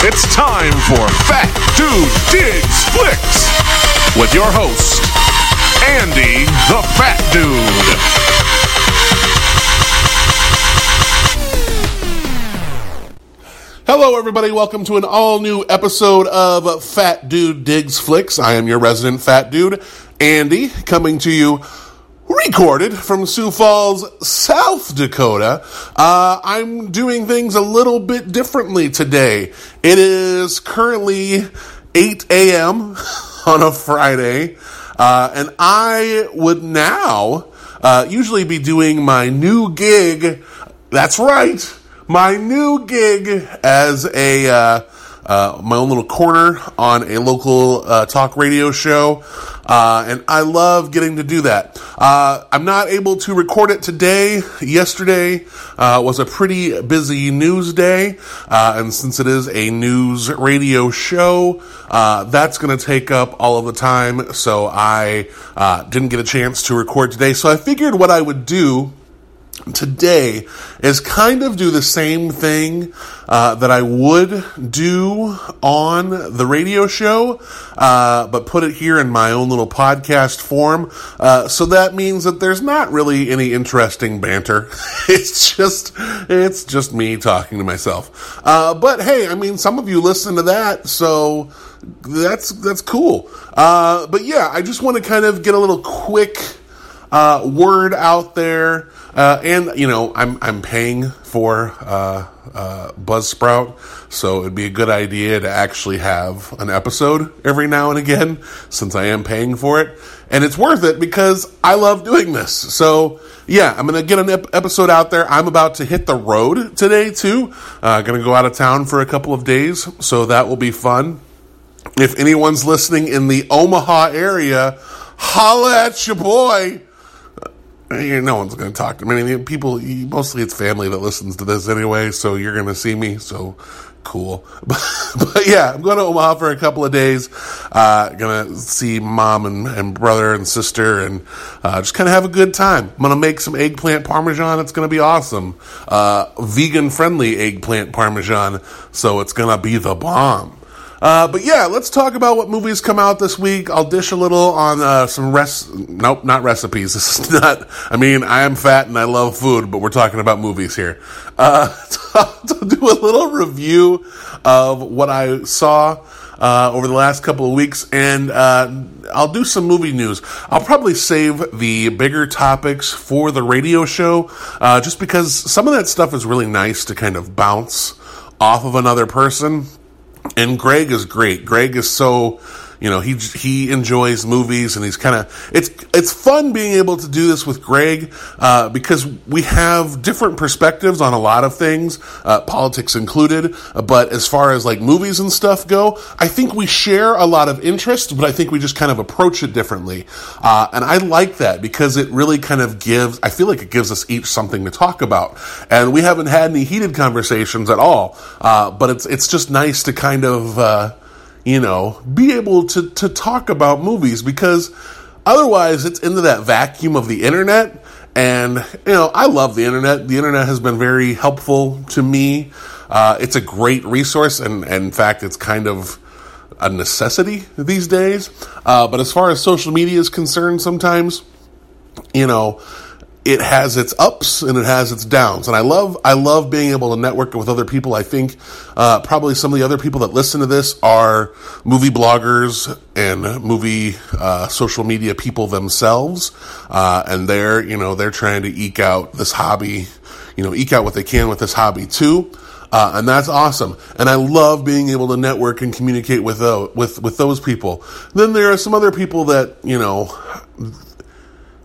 It's time for Fat Dude Digs Flicks with your host, Andy the Fat Dude. Hello, everybody. Welcome to an all new episode of Fat Dude Digs Flicks. I am your resident fat dude, Andy, coming to you recorded from Sioux Falls, South Dakota. Uh, I'm doing things a little bit differently today. It is currently 8 a.m. on a Friday, uh, and I would now uh, usually be doing my new gig. That's right, my new gig as a uh, my own little corner on a local uh, talk radio show, uh, and I love getting to do that. Uh, I'm not able to record it today. Yesterday uh, was a pretty busy news day, uh, and since it is a news radio show, that's going to take up all of the time. So I didn't get a chance to record today. So I figured what I would do today is kind of do the same thing uh, that I would do on the radio show, uh, but put it here in my own little podcast form. Uh, so that means that there's not really any interesting banter. it's just it's just me talking to myself. Uh, but hey, I mean, some of you listen to that, so that's that's cool. Uh, but yeah, I just want to kind of get a little quick uh, word out there. Uh, and you know, I'm I'm paying for uh, uh, Buzzsprout, so it'd be a good idea to actually have an episode every now and again, since I am paying for it, and it's worth it because I love doing this. So yeah, I'm gonna get an ep- episode out there. I'm about to hit the road today too. Uh, gonna go out of town for a couple of days, so that will be fun. If anyone's listening in the Omaha area, holla at your boy no one's going to talk to me. I mean, people, mostly it's family that listens to this anyway, so you're going to see me, so cool. But, but, yeah, I'm going to Omaha for a couple of days. Uh, going to see mom and, and, brother and sister and uh, just kind of have a good time. I'm going to make some eggplant parmesan. It's going to be awesome. Uh, vegan friendly eggplant parmesan, so it's going to be the bomb. Uh, but yeah, let's talk about what movies come out this week. I'll dish a little on uh, some rest. Nope, not recipes. This is not. I mean, I am fat and I love food, but we're talking about movies here. Uh, to, to do a little review of what I saw uh, over the last couple of weeks, and uh, I'll do some movie news. I'll probably save the bigger topics for the radio show, uh, just because some of that stuff is really nice to kind of bounce off of another person and Greg is great. Greg is so, you know, he he enjoys movies and he's kind of it's it's fun being able to do this with Greg uh, because we have different perspectives on a lot of things, uh, politics included. But as far as like movies and stuff go, I think we share a lot of interest, but I think we just kind of approach it differently. Uh, and I like that because it really kind of gives. I feel like it gives us each something to talk about, and we haven't had any heated conversations at all. Uh, but it's it's just nice to kind of uh, you know, be able to, to talk about movies because otherwise it's into that vacuum of the internet. And, you know, I love the internet. The internet has been very helpful to me. Uh, it's a great resource, and, and, in fact, it's kind of a necessity these days. Uh, but as far as social media is concerned, sometimes, you know, it has its ups and it has its downs. And I love, I love being able to network with other people. I think, uh, probably some of the other people that listen to this are movie bloggers and movie, uh, social media people themselves. Uh, and they're, you know, they're trying to eke out this hobby, you know, eke out what they can with this hobby too. Uh, and that's awesome. And I love being able to network and communicate with those, with with those people. Then there are some other people that you know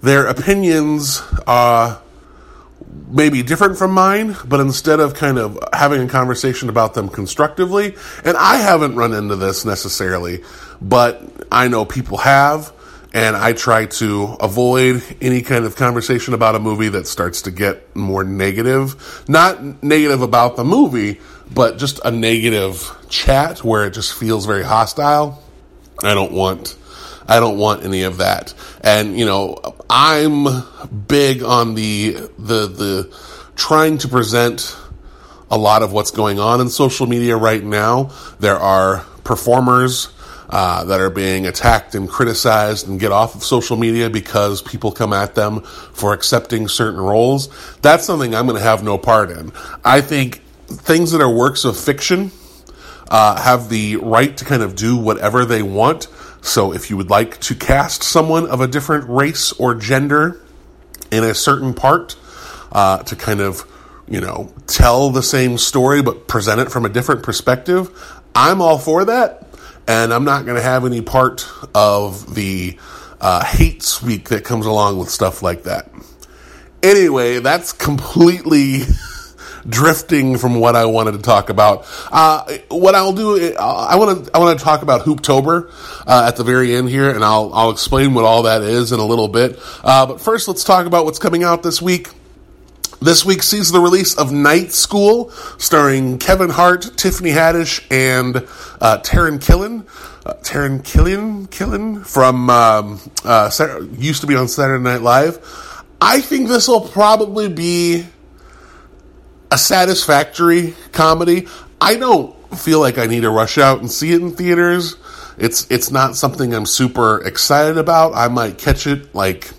their opinions uh, may be different from mine, but instead of kind of having a conversation about them constructively, and I haven't run into this necessarily, but I know people have, and I try to avoid any kind of conversation about a movie that starts to get more negative. Not negative about the movie, but just a negative chat where it just feels very hostile. I don't want I don't want any of that. And you know, I'm big on the the the trying to present a lot of what's going on in social media right now. There are performers uh, that are being attacked and criticized and get off of social media because people come at them for accepting certain roles. That's something I'm going to have no part in. I think things that are works of fiction uh, have the right to kind of do whatever they want. So if you would like to cast someone of a different race or gender in a certain part uh, to kind of you know tell the same story but present it from a different perspective, I'm all for that and I'm not going to have any part of the uh, hate speak that comes along with stuff like that. Anyway, that's completely drifting from what I wanted to talk about. Uh, what I'll do, I want to I want to talk about Hooptober uh, at the very end here, and I'll I'll explain what all that is in a little bit. Uh, but first, let's talk about what's coming out this week. This week sees the release of Night School, starring Kevin Hart, Tiffany Haddish, and uh, Taran Killam. Uh, Taran Killam, Killam from um, uh, used to be on Saturday Night Live. I think this will probably be a satisfactory comedy. I don't feel like I need to rush out and see it in theaters. It's it's not something I'm super excited about. I might catch it like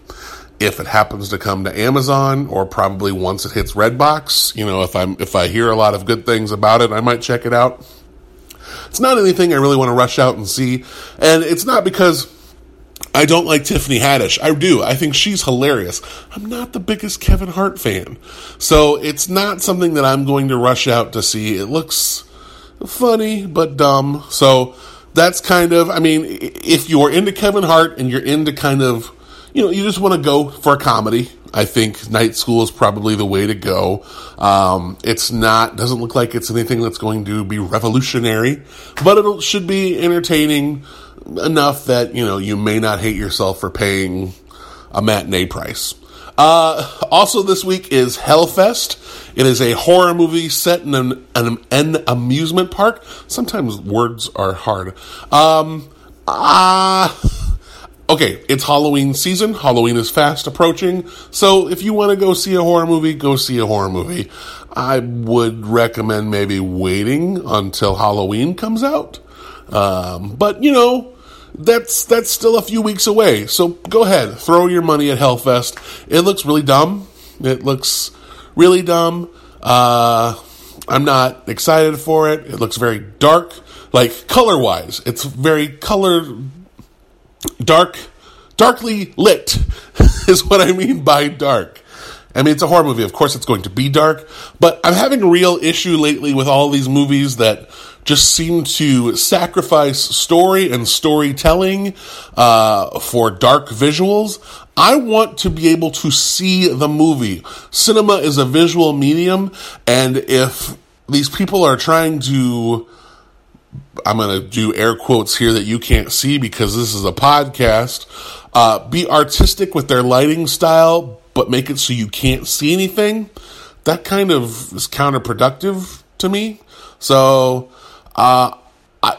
if it happens to come to Amazon or probably once it hits Redbox, you know, if I'm if I hear a lot of good things about it, I might check it out. It's not anything I really want to rush out and see, and it's not because I don't like Tiffany Haddish. I do. I think she's hilarious. I'm not the biggest Kevin Hart fan. So it's not something that I'm going to rush out to see. It looks funny but dumb. So that's kind of I mean, if you're into Kevin Hart and you're into kind of you know, you just want to go for a comedy. I think Night School is probably the way to go. Um, it's not doesn't look like it's anything that's going to be revolutionary, but it should be entertaining enough that you know you may not hate yourself for paying a matinee price. Uh, also, this week is Hell Fest. It is a horror movie set in an, an, an amusement park. Sometimes words are hard. Um, uh, okay, it's Halloween season. Halloween is fast approaching. So if you want to go see a horror movie, go see a horror movie. I would recommend maybe waiting until Halloween comes out. Um, but you know, that's that's still a few weeks away. So go ahead, throw your money at Hell Fest. It looks really dumb. It looks really dumb. Uh, I'm not excited for it. It looks very dark, like color wise. It's very color dark, darkly lit is what I mean by dark. I mean, it's a horror movie. Of course, it's going to be dark, but I'm having a real issue lately with all these movies that just seem to sacrifice story and storytelling uh, for dark visuals. I want to be able to see the movie. Cinema is a visual medium, and if these people are trying to I'm going to do air quotes here that you can't see because this is a podcast. Uh, be artistic with their lighting style, but make it so you can't see anything. That kind of is counterproductive to me. So, uh,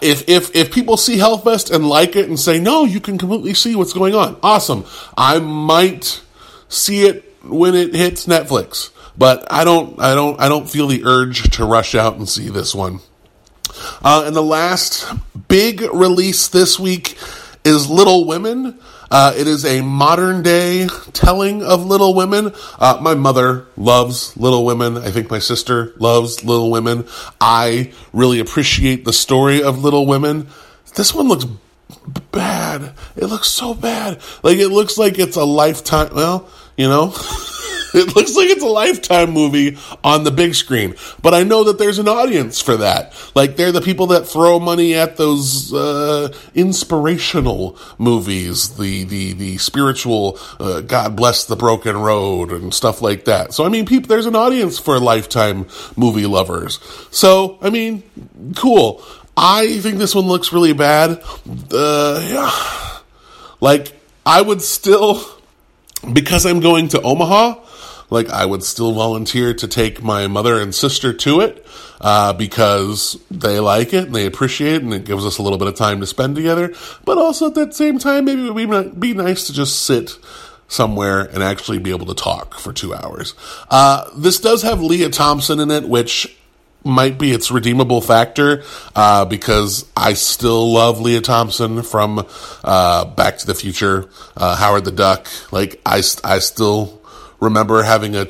if if if people see Hell Fest and like it and say no, you can completely see what's going on. Awesome. I might see it when it hits Netflix, but I don't I don't I don't feel the urge to rush out and see this one. Uh, and the last big release this week is Little Women. Uh, it is a modern day telling of Little Women. Uh, my mother loves Little Women. I think my sister loves Little Women. I really appreciate the story of Little Women. This one looks bad. It looks so bad. Like it looks like it's a lifetime. Well, you know. It looks like it's a lifetime movie on the big screen. But I know that there's an audience for that. Like they're the people that throw money at those uh, inspirational movies, the the the spiritual uh, God bless the broken road and stuff like that. So I mean, people, there's an audience for lifetime movie lovers. So I mean, cool. I think this one looks really bad. Uh, yeah. Like I would still because I'm going to Omaha, like I would still volunteer to take my mother and sister to it uh, because they like it and they appreciate it and it gives us a little bit of time to spend together. But also at that same time, maybe it would be nice to just sit somewhere and actually be able to talk for two hours. Uh, this does have Lea Thompson in it, which might be its redeemable factor uh, because I still love Lea Thompson from uh, Back to the Future, uh, Howard the Duck. Like I, I still remember having a,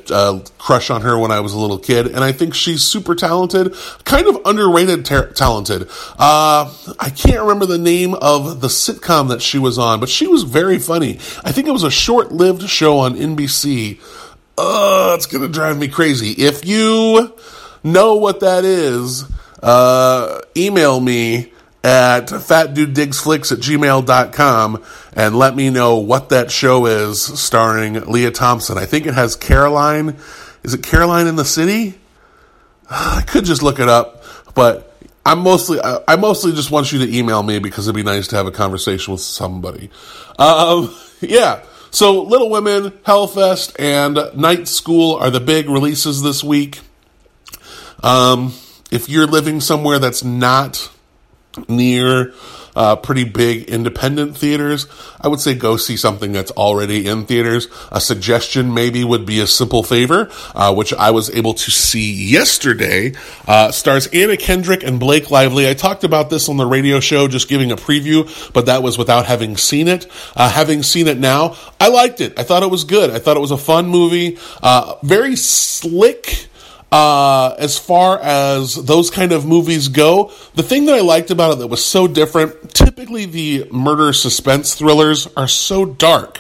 crush on her when I was a little kid, and I think she's super talented, kind of underrated talented. Uh, I can't remember the name of the sitcom that she was on, but she was very funny. I think it was a short-lived show on NBC. Uh, it's gonna drive me crazy. If you know what that is, uh, email me at fatdudedigsflicks at gmail.com and let me know what that show is starring Lea Thompson. I think it has Caroline. Is it Caroline in the City? I could just look it up, but I'm mostly I mostly just want you to email me because it'd be nice to have a conversation with somebody. Um, yeah. So Little Women, Hell Fest, and Night School are the big releases this week. Um, if you're living somewhere that's not near uh, pretty big independent theaters, I would say go see something that's already in theaters. A suggestion maybe would be a simple favor, uh, which I was able to see yesterday. Uh, stars Anna Kendrick and Blake Lively. I talked about this on the radio show, just giving a preview, but that was without having seen it. Uh, having seen it now, I liked it. I thought it was good. I thought it was a fun movie. Uh, very slick uh, as far as those kind of movies go, the thing that I liked about it that was so different, typically the murder suspense thrillers are so dark.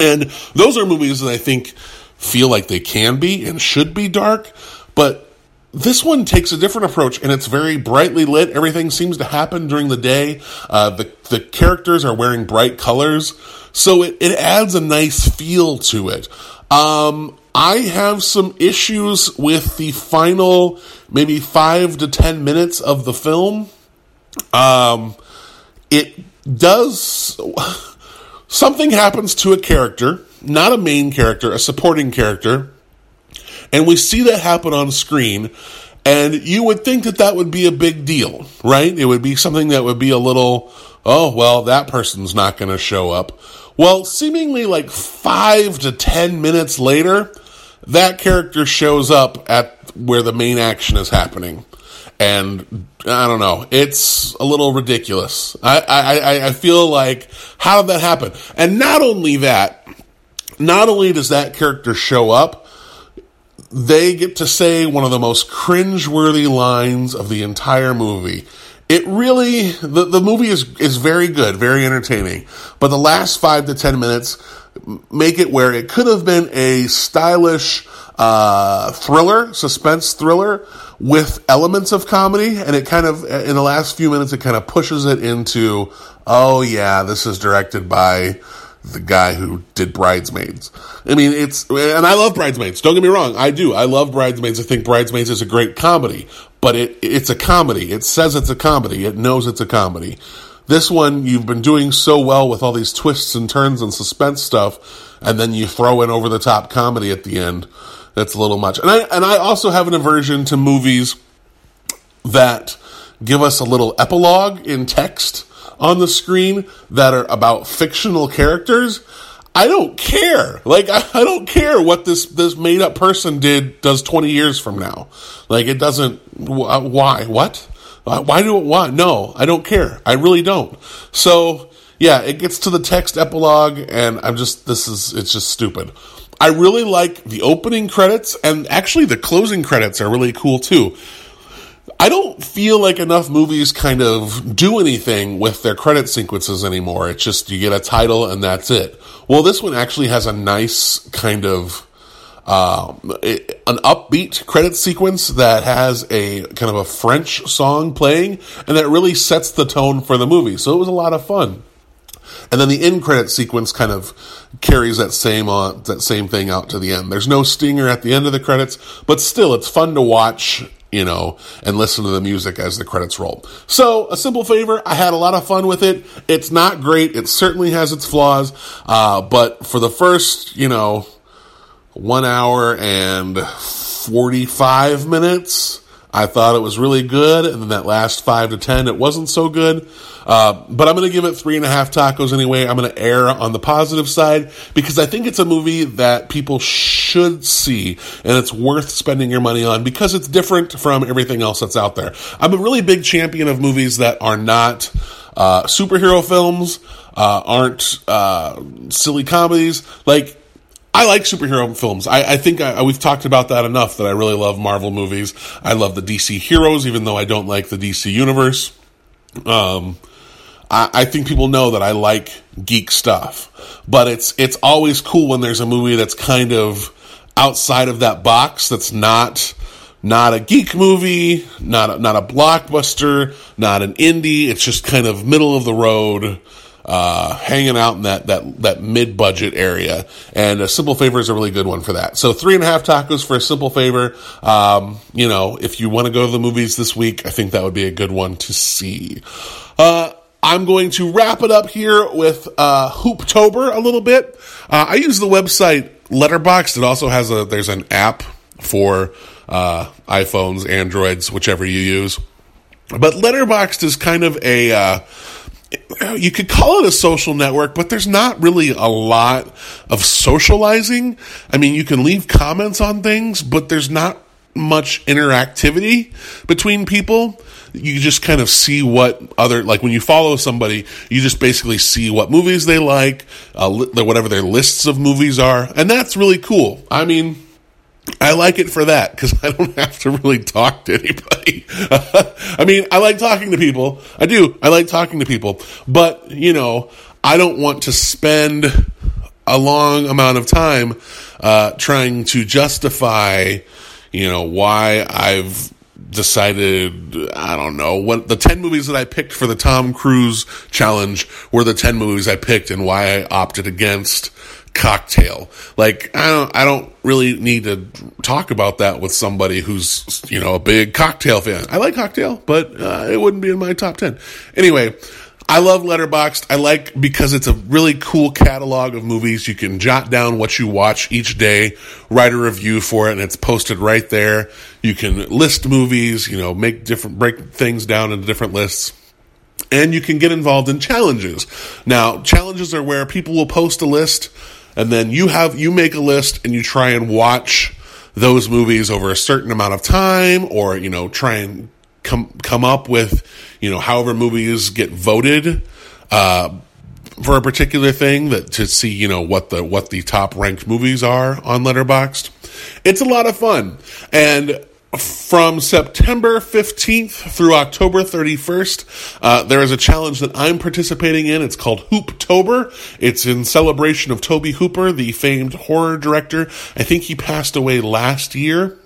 And those are movies that I think feel like they can be and should be dark, but this one takes a different approach and it's very brightly lit. Everything seems to happen during the day. Uh, the, the characters are wearing bright colors, so it, it adds a nice feel to it. Um, I have some issues with the final maybe five to ten minutes of the film. Um, it does something happens to a character, not a main character, a supporting character, and we see that happen on screen. And you would think that that would be a big deal, right? It would be something that would be a little, oh, well, that person's not going to show up. Well, seemingly like five to ten minutes later, that character shows up at where the main action is happening. And I don't know, it's a little ridiculous. I, I, I feel like, how did that happen? And not only that, not only does that character show up, they get to say one of the most cringe-worthy lines of the entire movie. It really, the, the movie is, is very good, very entertaining. But the last five to ten minutes, make it where it could have been a stylish uh, thriller, suspense thriller with elements of comedy, and it kind of in the last few minutes it kind of pushes it into, oh yeah, this is directed by the guy who did Bridesmaids. I mean, it's and I love Bridesmaids. Don't get me wrong, I do. I love Bridesmaids. I think Bridesmaids is a great comedy, but it it's a comedy. It says it's a comedy. It knows it's a comedy. This one, you've been doing so well with all these twists and turns and suspense stuff, and then you throw in over the top comedy at the end. That's a little much. And I and I also have an aversion to movies that give us a little epilogue in text on the screen that are about fictional characters. I don't care. Like I, I don't care what this this made up person did does 20 years from now. Like it doesn't uh, why? What? Why do it? Why? No, I don't care. I really don't. So yeah, it gets to the text epilogue, and I'm just this is it's just stupid. I really like the opening credits, and actually the closing credits are really cool too. I don't feel like enough movies kind of do anything with their credit sequences anymore. It's just you get a title and that's it. Well, this one actually has a nice kind of uh, an upbeat credit sequence that has a kind of a French song playing, and that really sets the tone for the movie. So it was a lot of fun. And then the end credit sequence kind of carries that same uh, that same thing out to the end. There's no stinger at the end of the credits, but still, it's fun to watch you know, and listen to the music as the credits roll. So, a simple favor, I had a lot of fun with it. It's not great, it certainly has its flaws, uh, but for the first, you know, one hour and 45 minutes, I thought it was really good, and then that last five to ten, it wasn't so good. Uh, but I'm going to give it three and a half tacos anyway. I'm going to err on the positive side because I think it's a movie that people should see, and it's worth spending your money on because it's different from everything else that's out there. I'm a really big champion of movies that are not uh, superhero films, uh, aren't uh, silly comedies. Like I like superhero films. I, I think I, we've talked about that enough that I really love Marvel movies. I love the DC heroes, even though I don't like the DC universe. Um, I, I think people know that I like geek stuff, but it's it's always cool when there's a movie that's kind of outside of that box. That's not not a geek movie, not a, not a blockbuster, not an indie. It's just kind of middle of the road uh, hanging out in that that that mid budget area. And a simple favor is a really good one for that. So three and a half tacos for a simple favor. Um, you know, if you want to go to the movies this week, I think that would be a good one to see. Uh, I'm going to wrap it up here with uh, Hooptober a little bit. Uh, I use the website Letterboxd. It also has a there's an app for uh, iPhones, Androids, whichever you use. But Letterboxd is kind of a uh, you could call it a social network, but there's not really a lot of socializing. I mean, you can leave comments on things, but there's not much interactivity between people. You just kind of see what other, like when you follow somebody, you just basically see what movies they like, uh, whatever their lists of movies are, and that's really cool. I mean, I like it for that because I don't have to really talk to anybody. I mean, I like talking to people. I do. I like talking to people. But, you know, I don't want to spend a long amount of time uh, trying to justify, you know, why I've decided I don't know what the 10 movies that I picked for the Tom Cruise challenge were the 10 movies I picked and why I opted against cocktail. Like I don't I don't really need to talk about that with somebody who's you know a big cocktail fan. I like cocktail, but uh, it wouldn't be in my top 10. Anyway, I love Letterboxd. I like because it's a really cool catalog of movies. You can jot down what you watch each day, write a review for it, and it's posted right there. You can list movies, you know, make different break things down into different lists and you can get involved in challenges. Now, challenges are where people will post a list and then you have you make a list and you try and watch those movies over a certain amount of time or you know try and come come up with you know however movies get voted uh, for a particular thing that to see you know what the what the top ranked movies are on letterboxd. It's a lot of fun. And from September 15th through October 31st, uh, there is a challenge that I'm participating in. It's called Hooptober. It's in celebration of Tobe Hooper, the famed horror director. I think he passed away last year,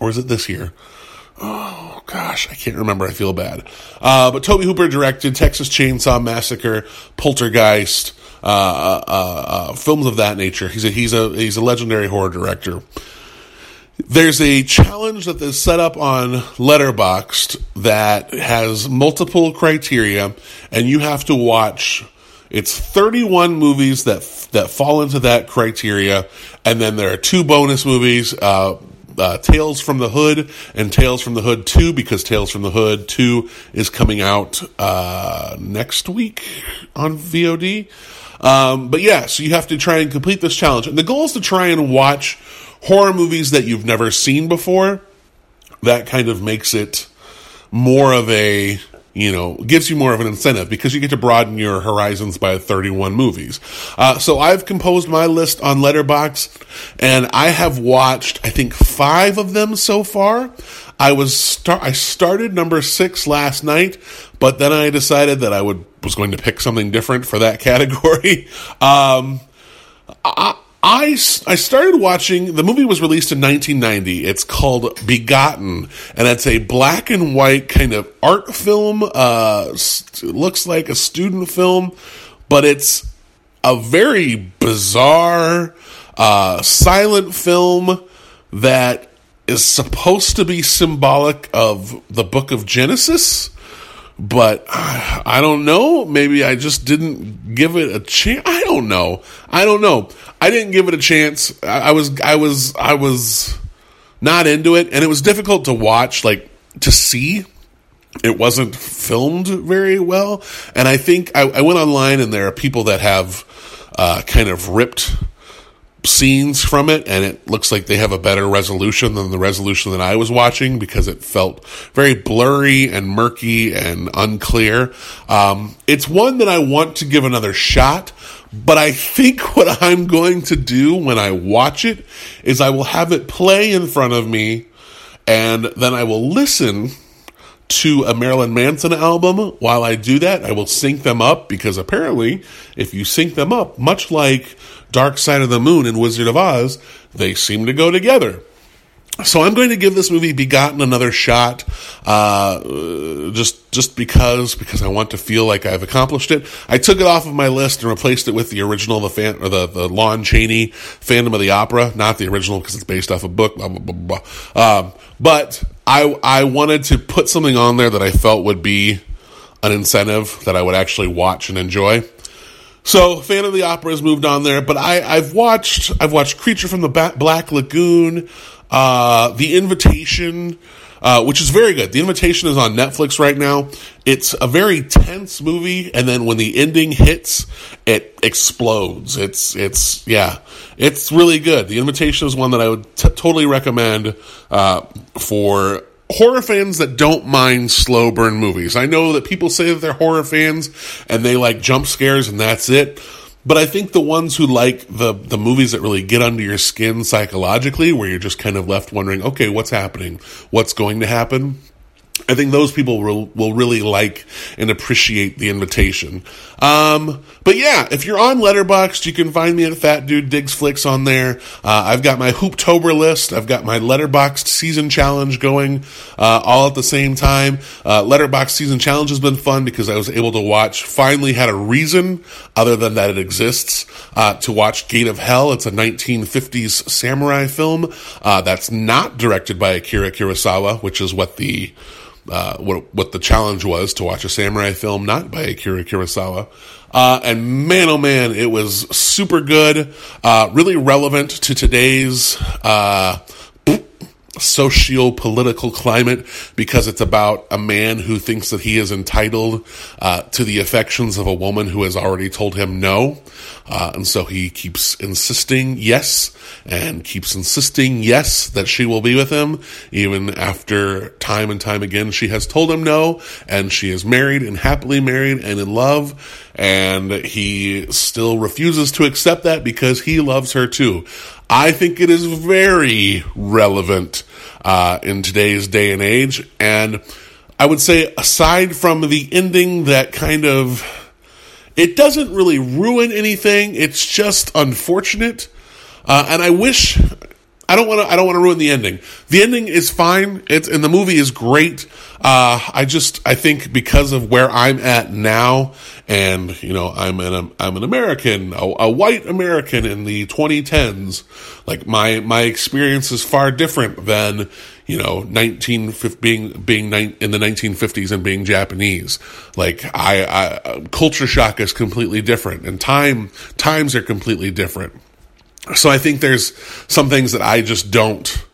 or is it this year? Oh gosh, I can't remember. I feel bad. Uh, but Tobe Hooper directed Texas Chainsaw Massacre, Poltergeist, uh, uh, uh films of that nature. He's a he's a he's a legendary horror director. There's a challenge that is set up on Letterboxd that has multiple criteria, and you have to watch. It's 31 movies that that fall into that criteria, and then there are two bonus movies. Uh, uh, Tales from the Hood and Tales from the Hood 2 because Tales from the Hood 2 is coming out uh, next week on VOD. Um, but yeah, so you have to try and complete this challenge. And the goal is to try and watch horror movies that you've never seen before, that kind of makes it more of a you know, gives you more of an incentive because you get to broaden your horizons by 31 movies. Uh, so I've composed my list on Letterboxd, and I have watched, I think, five of them so far. I was start, I started number six last night, but then I decided that I would was going to pick something different for that category. Um, I, I started watching, the movie was released in 1990. It's called Begotten, and it's a black and white kind of art film. Uh, looks like a student film, but it's a very bizarre, uh, silent film that is supposed to be symbolic of the book of Genesis but I don't know. Maybe I just didn't give it a chance. I don't know. I don't know. I didn't give it a chance. I, I was, I was, I was not into it, and it was difficult to watch, like to see. It wasn't filmed very well, and I think I, I went online, and there are people that have uh, kind of ripped scenes from it, and it looks like they have a better resolution than the resolution that I was watching because it felt very blurry and murky and unclear. Um, it's one that I want to give another shot, but I think what I'm going to do when I watch it is I will have it play in front of me, and then I will listen to a Marilyn Manson album. While I do that, I will sync them up because apparently, if you sync them up, much like Dark Side of the Moon and Wizard of Oz, they seem to go together. So I'm going to give this movie Begotten another shot, uh, just just because because I want to feel like I've accomplished it. I took it off of my list and replaced it with the original, the fan or the the Lon Chaney Phantom of the Opera, not the original because it's based off a book. Blah, blah, blah. Um, but I I wanted to put something on there that I felt would be an incentive that I would actually watch and enjoy. So, fan of the opera has moved on there, but I, I've watched I've watched Creature from the Black Lagoon, uh, The Invitation, uh, which is very good. The Invitation is on Netflix right now. It's a very tense movie, and then when the ending hits, it explodes. It's it's yeah, it's really good. The Invitation is one that I would t- totally recommend uh, for horror fans that don't mind slow burn movies. I know that people say that they're horror fans and they like jump scares and that's it. But I think the ones who like the the movies that really get under your skin psychologically, where you're just kind of left wondering, okay, what's happening? What's going to happen? I think those people will, will really like and appreciate the invitation. Um, but yeah, if you're on Letterboxd, you can find me at Fat Dude Digs Flicks on there. Uh, I've got my Hooptober list. I've got my Letterboxd season challenge going uh, all at the same time. Uh, Letterboxd season challenge has been fun because I was able to watch. Finally, had a reason other than that it exists uh, to watch Gate of Hell. It's a 1950s samurai film uh, that's not directed by Akira Kurosawa, which is what the uh, what what the challenge was to watch a samurai film not by Akira Kurosawa. Uh, and man, oh man, it was super good, uh, really relevant to today's uh, socio-political climate because it's about a man who thinks that he is entitled uh, to the affections of a woman who has already told him no. Uh, and so he keeps insisting yes and keeps insisting yes that she will be with him even after time and time again she has told him no and she is married and happily married and in love. And he still refuses to accept that because he loves her too I think it is very relevant uh, in today's day and age. And I would say, aside from the ending that kind of it doesn't really ruin anything. It's just unfortunate, uh, and I wish I don't want to. I don't want to ruin the ending. The ending is fine. It's and the movie is great. Uh, I just I think because of where I'm at now, and you know I'm an I'm an American, a, a white American in the 2010s. Like my my experience is far different than you know 19 being being in the 1950s and being Japanese. Like I, I culture shock is completely different, and time times are completely different. So I think there's some things that I just don't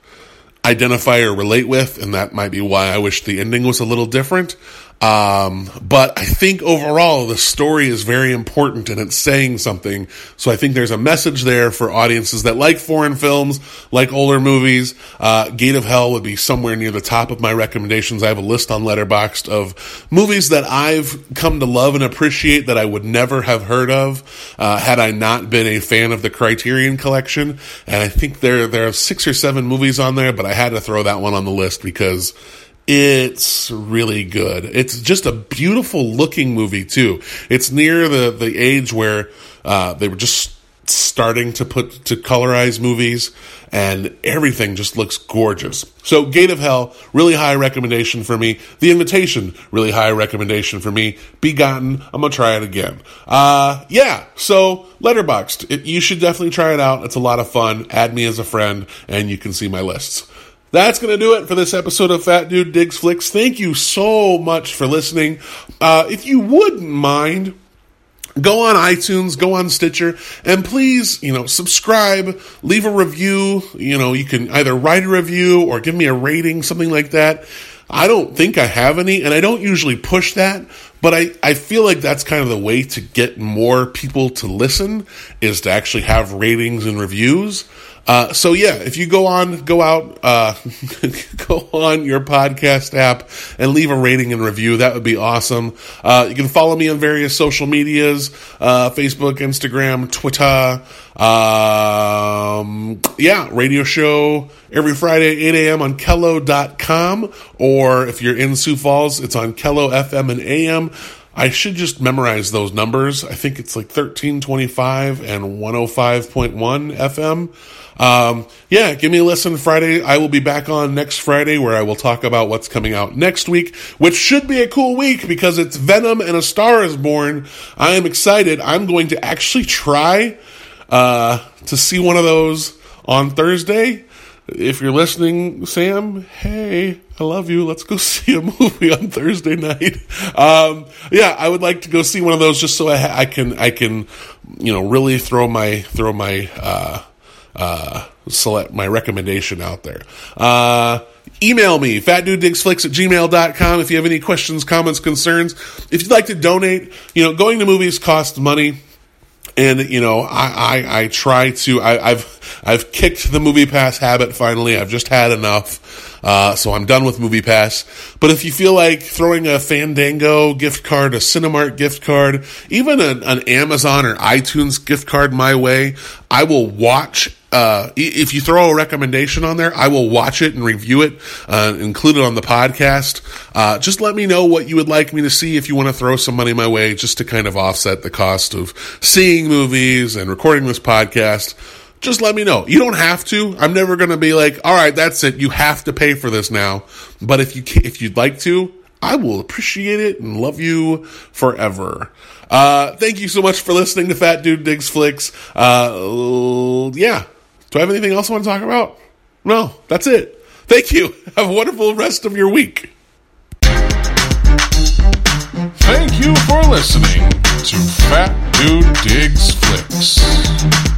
identify or relate with, and that might be why I wish the ending was a little different. Um, but I think overall the story is very important and it's saying something. So I think there's a message there for audiences that like foreign films, like older movies. Uh, Gate of Hell would be somewhere near the top of my recommendations. I have a list on Letterboxd of movies that I've come to love and appreciate that I would never have heard of uh, had I not been a fan of the Criterion Collection. And I think there there are six or seven movies on there, but I had to throw that one on the list because it's really good. It's just a beautiful looking movie too. It's near the the age where uh, they were just starting to put to colorize movies and everything just looks gorgeous. So Gate of Hell, really high recommendation for me. The Invitation, really high recommendation for me. Begotten, I'm gonna try it again. Uh, yeah, so Letterboxd, it, you should definitely try it out. It's a lot of fun. Add me as a friend and you can see my lists. That's going to do it for this episode of Fat Dude Digs Flicks. Thank you so much for listening. Uh, if you wouldn't mind go on iTunes, go on Stitcher, and please, you know, subscribe, leave a review. You know, you can either write a review or give me a rating, something like that. I don't think I have any, and I don't usually push that, but I, I feel like that's kind of the way to get more people to listen is to actually have ratings and reviews. Uh, so yeah, if you go on, go out, uh, go on your podcast app and leave a rating and review, that would be awesome. Uh, you can follow me on various social medias, uh, Facebook, Instagram, Twitter. Um, yeah, radio show every Friday, 8 a.m. on Kello.com. Or if you're in Sioux Falls, it's on Kello FM and AM. I should just memorize those numbers. I think it's like 1325 and 105.1 FM. Um, yeah, give me a listen Friday. I will be back on next Friday where I will talk about what's coming out next week, which should be a cool week because it's Venom and A Star is Born. I am excited. I'm going to actually try uh, to see one of those on Thursday. If you're listening, Sam, hey, I love you. Let's go see a movie on Thursday night. Um, yeah, I would like to go see one of those just so I, I can, I can, you know, really throw my, throw my, uh, uh, select my recommendation out there. Uh, email me, fatdudedigsflicks at gmail.com if you have any questions, comments, concerns. If you'd like to donate, you know, going to movies costs money. And, you know, I, I, I try to, I, I've, I've kicked the MoviePass habit finally. I've just had enough. Uh, so I'm done with MoviePass. But if you feel like throwing a Fandango gift card, a Cinemark gift card, even an, an Amazon or iTunes gift card my way, I will watch uh, if you throw a recommendation on there, I will watch it and review it, uh, include it on the podcast. Uh, just let me know what you would like me to see if you want to throw some money my way, just to kind of offset the cost of seeing movies and recording this podcast just let me know. You don't have to. I'm never going to be like, all right, that's it. You have to pay for this now. But if you if you'd like to, I will appreciate it and love you forever. Uh, thank you so much for listening to Fat Dude Digs Flicks. Uh, yeah. Do I have anything else I want to talk about? No, that's it. Thank you. Have a wonderful rest of your week. Thank you for listening to Fat Dude Digs Flicks.